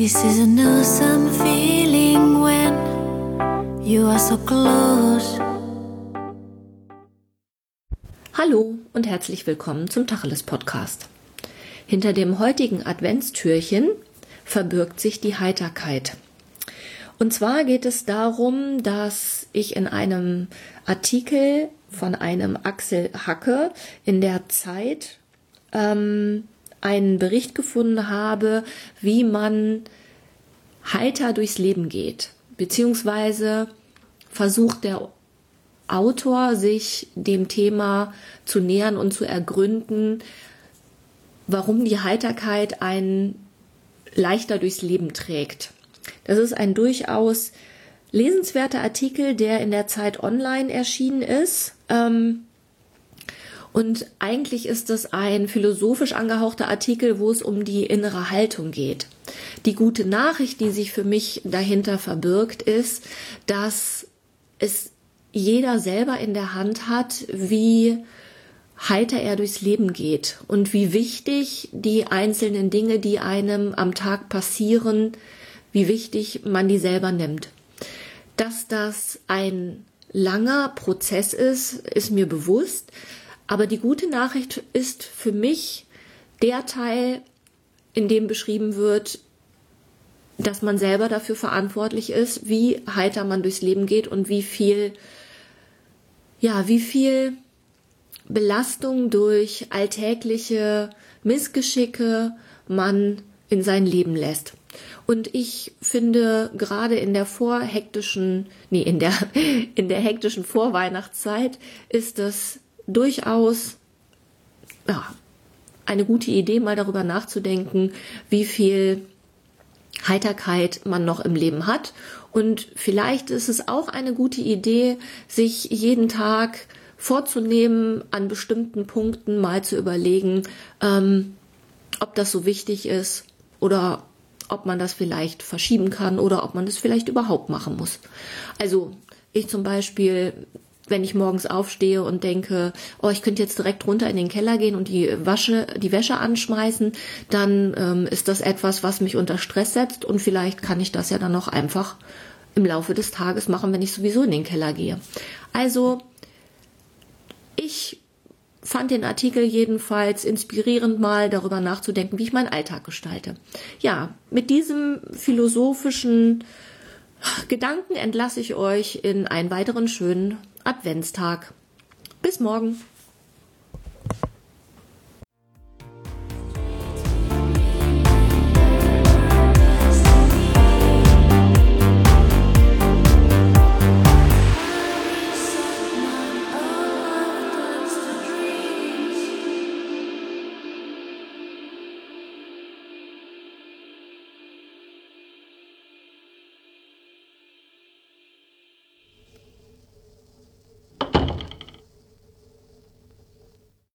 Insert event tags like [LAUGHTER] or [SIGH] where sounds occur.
This is an awesome feeling when you are so close. Hallo und herzlich willkommen zum Tacheles Podcast. Hinter dem heutigen Adventstürchen verbirgt sich die Heiterkeit. Und zwar geht es darum, dass ich in einem Artikel von einem Axel Hacke in der Zeit ähm, einen Bericht gefunden habe, wie man heiter durchs Leben geht, beziehungsweise versucht der Autor sich dem Thema zu nähern und zu ergründen, warum die Heiterkeit einen leichter durchs Leben trägt. Das ist ein durchaus lesenswerter Artikel, der in der Zeit online erschienen ist. Ähm, und eigentlich ist es ein philosophisch angehauchter Artikel, wo es um die innere Haltung geht. Die gute Nachricht, die sich für mich dahinter verbirgt, ist, dass es jeder selber in der Hand hat, wie heiter er durchs Leben geht und wie wichtig die einzelnen Dinge, die einem am Tag passieren, wie wichtig man die selber nimmt. Dass das ein langer Prozess ist, ist mir bewusst, aber die gute Nachricht ist für mich der Teil, in dem beschrieben wird, dass man selber dafür verantwortlich ist, wie heiter man durchs Leben geht und wie viel, ja, wie viel Belastung durch alltägliche Missgeschicke man in sein Leben lässt. Und ich finde gerade in der vorhektischen, nee, in der, [LAUGHS] in der hektischen Vorweihnachtszeit ist es durchaus, ja, eine gute Idee, mal darüber nachzudenken, wie viel Heiterkeit man noch im Leben hat. Und vielleicht ist es auch eine gute Idee, sich jeden Tag vorzunehmen, an bestimmten Punkten mal zu überlegen, ähm, ob das so wichtig ist oder ob man das vielleicht verschieben kann oder ob man das vielleicht überhaupt machen muss. Also ich zum Beispiel, wenn ich morgens aufstehe und denke, oh, ich könnte jetzt direkt runter in den Keller gehen und die Wasche, die Wäsche anschmeißen, dann ähm, ist das etwas, was mich unter Stress setzt und vielleicht kann ich das ja dann noch einfach im Laufe des Tages machen, wenn ich sowieso in den Keller gehe. Also ich fand den Artikel jedenfalls inspirierend, mal darüber nachzudenken, wie ich meinen Alltag gestalte. Ja, mit diesem philosophischen Gedanken entlasse ich euch in einen weiteren schönen Adventstag. Bis morgen.